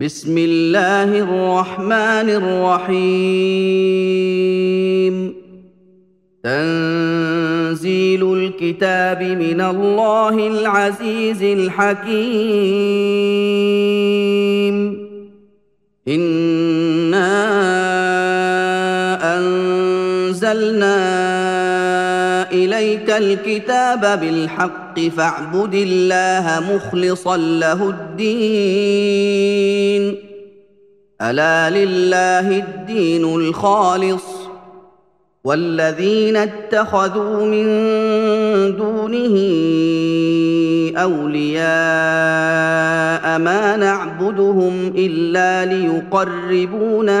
بسم الله الرحمن الرحيم تنزيل الكتاب من الله العزيز الحكيم انا انزلنا اليك الكتاب بالحق فاعبد الله مخلصا له الدين الا لله الدين الخالص والذين اتخذوا من دونه اولياء ما نعبدهم الا ليقربونا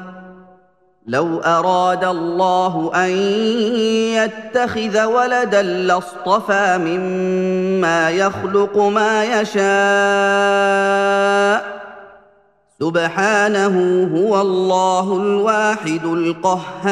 لو أراد الله أن يتخذ ولدا لاصطفى مما يخلق ما يشاء. سبحانه هو الله الواحد القهار.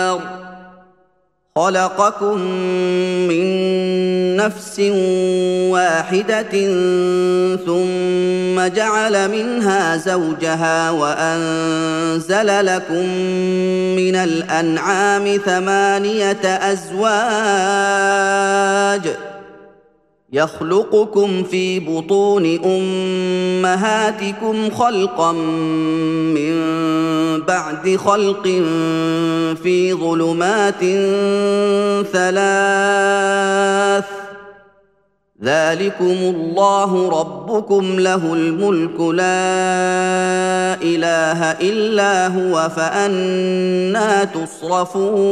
خلقكم من نفس واحدة ثم جعل منها زوجها وأنزل لكم من الأنعام ثمانية أزواج يخلقكم في بطون أمهاتكم خلقا من بعد خلق في ظلمات ثلاث ذلكم الله ربكم له الملك لا إله إلا هو فأنا تصرفون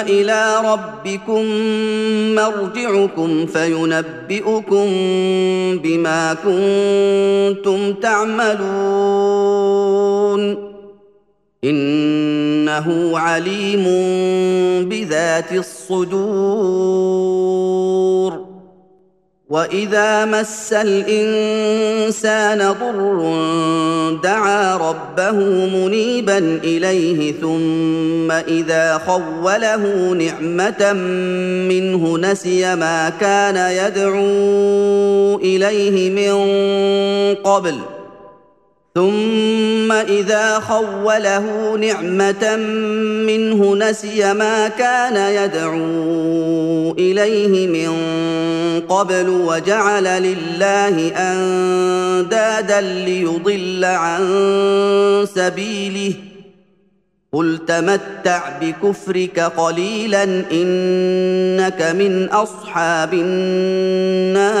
إلى ربكم مرجعكم فينبئكم بما كنتم تعملون. إنه عليم بذات الصدور. وإذا مس الإنسان ضر دعا ربه منيبا إليه ثم إذا خوله نعمة منه نسي ما كان يدعو إليه من قبل ثم إذا خوله نعمة منه نسي ما كان يدعو إليه من قبل وجعل لله أندادا ليضل عن سبيله. قل تمتع بكفرك قليلا إنك من أصحاب النار.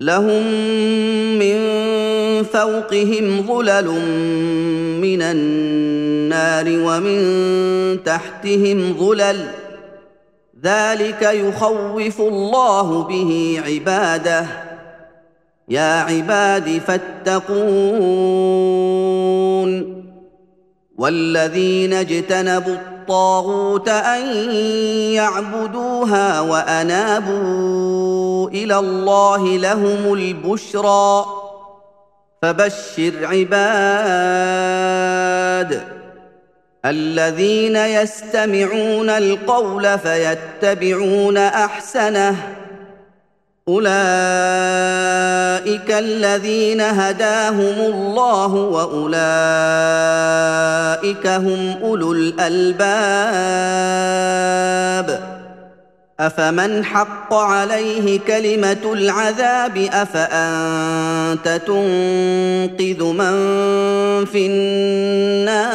لهم من فوقهم ظلل من النار ومن تحتهم ظلل. ذلك يخوف الله به عباده. يا عباد فاتقون. والذين اجتنبوا الطاغوت أن يعبدوها وأنابوا إلى الله لهم البشرى. فبشر عباد الذين يستمعون القول فيتبعون أحسنه. أولئك الذين هداهم الله وأولئك هم أولو الألباب. أفمن حق عليه كلمة العذاب؟ أفأنت تنقذ من في النار؟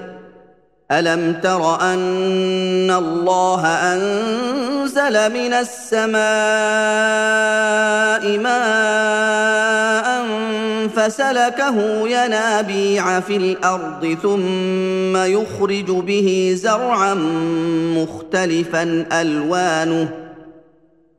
ألم تر أن الله أنزل من السماء ماء فسلكه ينابيع في الأرض ثم يخرج به زرعا مختلفا ألوانه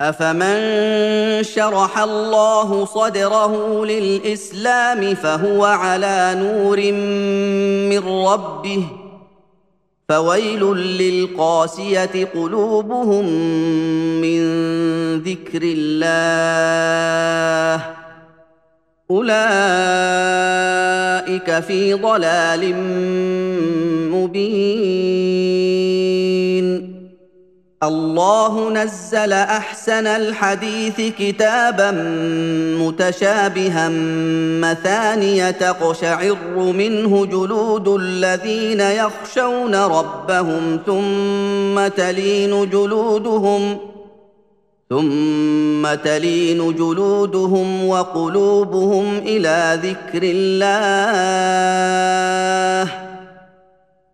افمن شرح الله صدره للاسلام فهو على نور من ربه فويل للقاسيه قلوبهم من ذكر الله اولئك في ضلال مبين الله نزل أحسن الحديث كتابا متشابها مثانيه تقشعر منه جلود الذين يخشون ربهم ثم تلين جلودهم ثم تلين جلودهم وقلوبهم إلى ذكر الله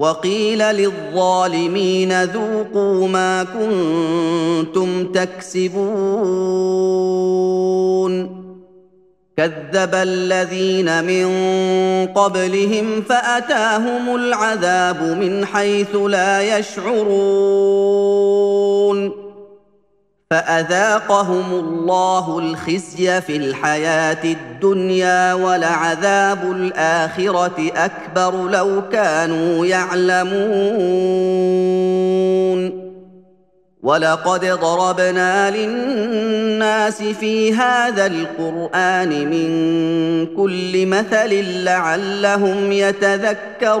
وقيل للظالمين ذوقوا ما كنتم تكسبون. كذب الذين من قبلهم فأتاهم العذاب من حيث لا يشعرون. فأذاقهم الله الخزي في الحياة الدنيا ولعذاب الآخرة أكبر لو كانوا يعلمون. ولقد ضربنا للناس في هذا القرآن من كل مثل لعلهم يتذكرون.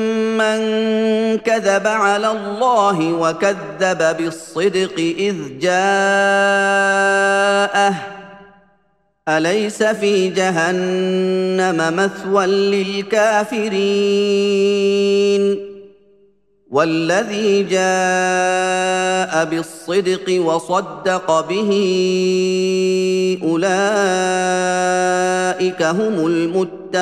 كذب على الله وكذب بالصدق اذ جاءه اليس في جهنم مثوى للكافرين والذي جاء بالصدق وصدق به اولئك هم المتقون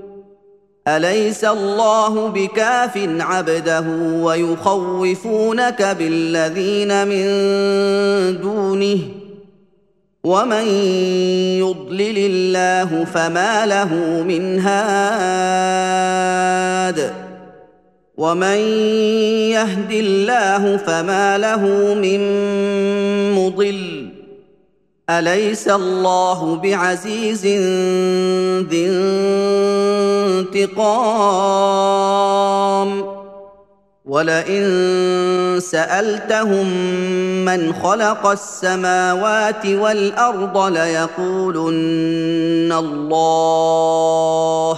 أليس الله بكاف عبده ويخوفونك بالذين من دونه؟ ومن يضلل الله فما له من هاد. ومن يهد الله فما له من مضل. أليس الله بعزيز ذي انتقام؟ ولئن سألتهم من خلق السماوات والأرض ليقولن الله.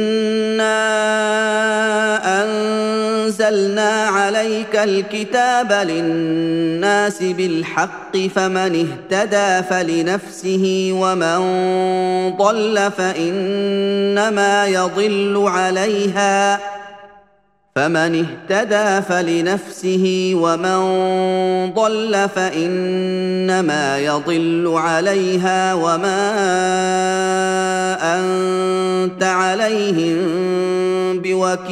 أنزلنا عليك الكتاب للناس بالحق فمن اهتدى فلنفسه ومن ضل فإنما يضل عليها فمن اهتدى فلنفسه ومن ضل فإنما يضل عليها وما أنت عليهم بوكيل.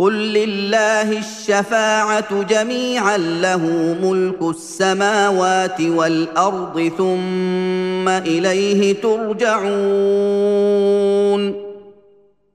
قل لله الشفاعه جميعا له ملك السماوات والارض ثم اليه ترجعون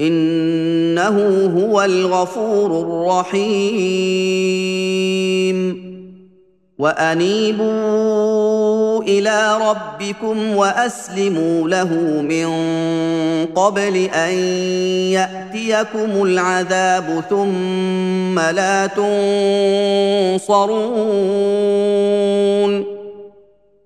إنه هو الغفور الرحيم. وأنيبوا إلى ربكم وأسلموا له من قبل أن يأتيكم العذاب ثم لا تنصرون.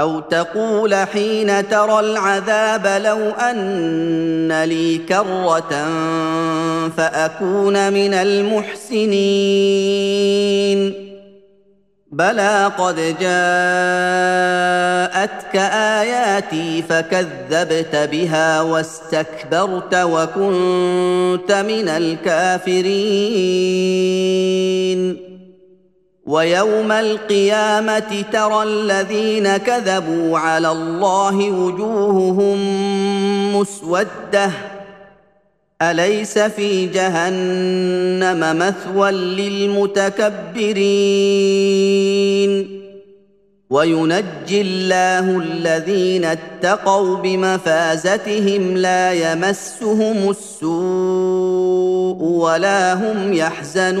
أو تقول حين ترى العذاب لو أن لي كرة فأكون من المحسنين. بلى قد جاءتك آياتي فكذبت بها واستكبرت وكنت من الكافرين. ويوم القيامة ترى الذين كذبوا على الله وجوههم مسودة. أليس في جهنم مثوى للمتكبرين؟ وينجي الله الذين اتقوا بمفازتهم لا يمسهم السوء ولا هم يحزنون.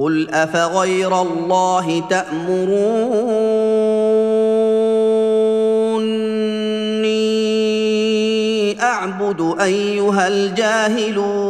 قل افغير الله تامروني اعبد ايها الجاهلون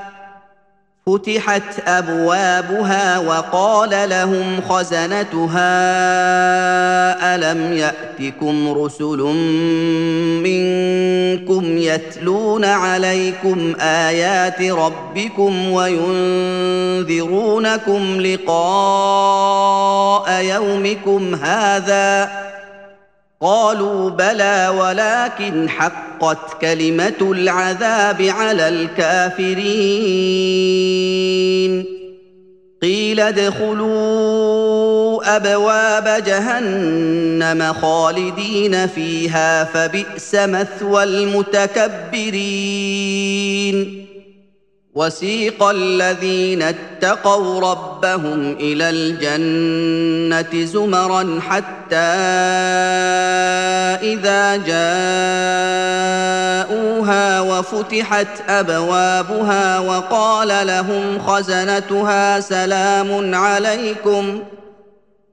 فتحت أبوابها وقال لهم خزنتها ألم يأتكم رسل منكم يتلون عليكم آيات ربكم وينذرونكم لقاء يومكم هذا قالوا بلى ولكن حقت كلمة العذاب على الكافرين. قيل ادخلوا أبواب جهنم خالدين فيها فبئس مثوى المتكبرين. وسيق الذين اتقوا ربهم إلى الجنة زمرا حتى إذا جاءوها وفتحت أبوابها وقال لهم خزنتها سلام عليكم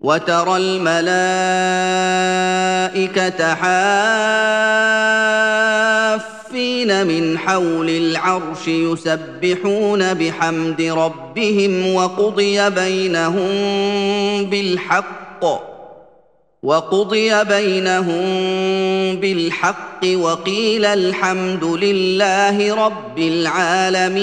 وترى الملائكة حافين من حول العرش يسبحون بحمد ربهم وقضي بينهم بالحق وقضي بينهم بالحق وقيل الحمد لله رب العالمين.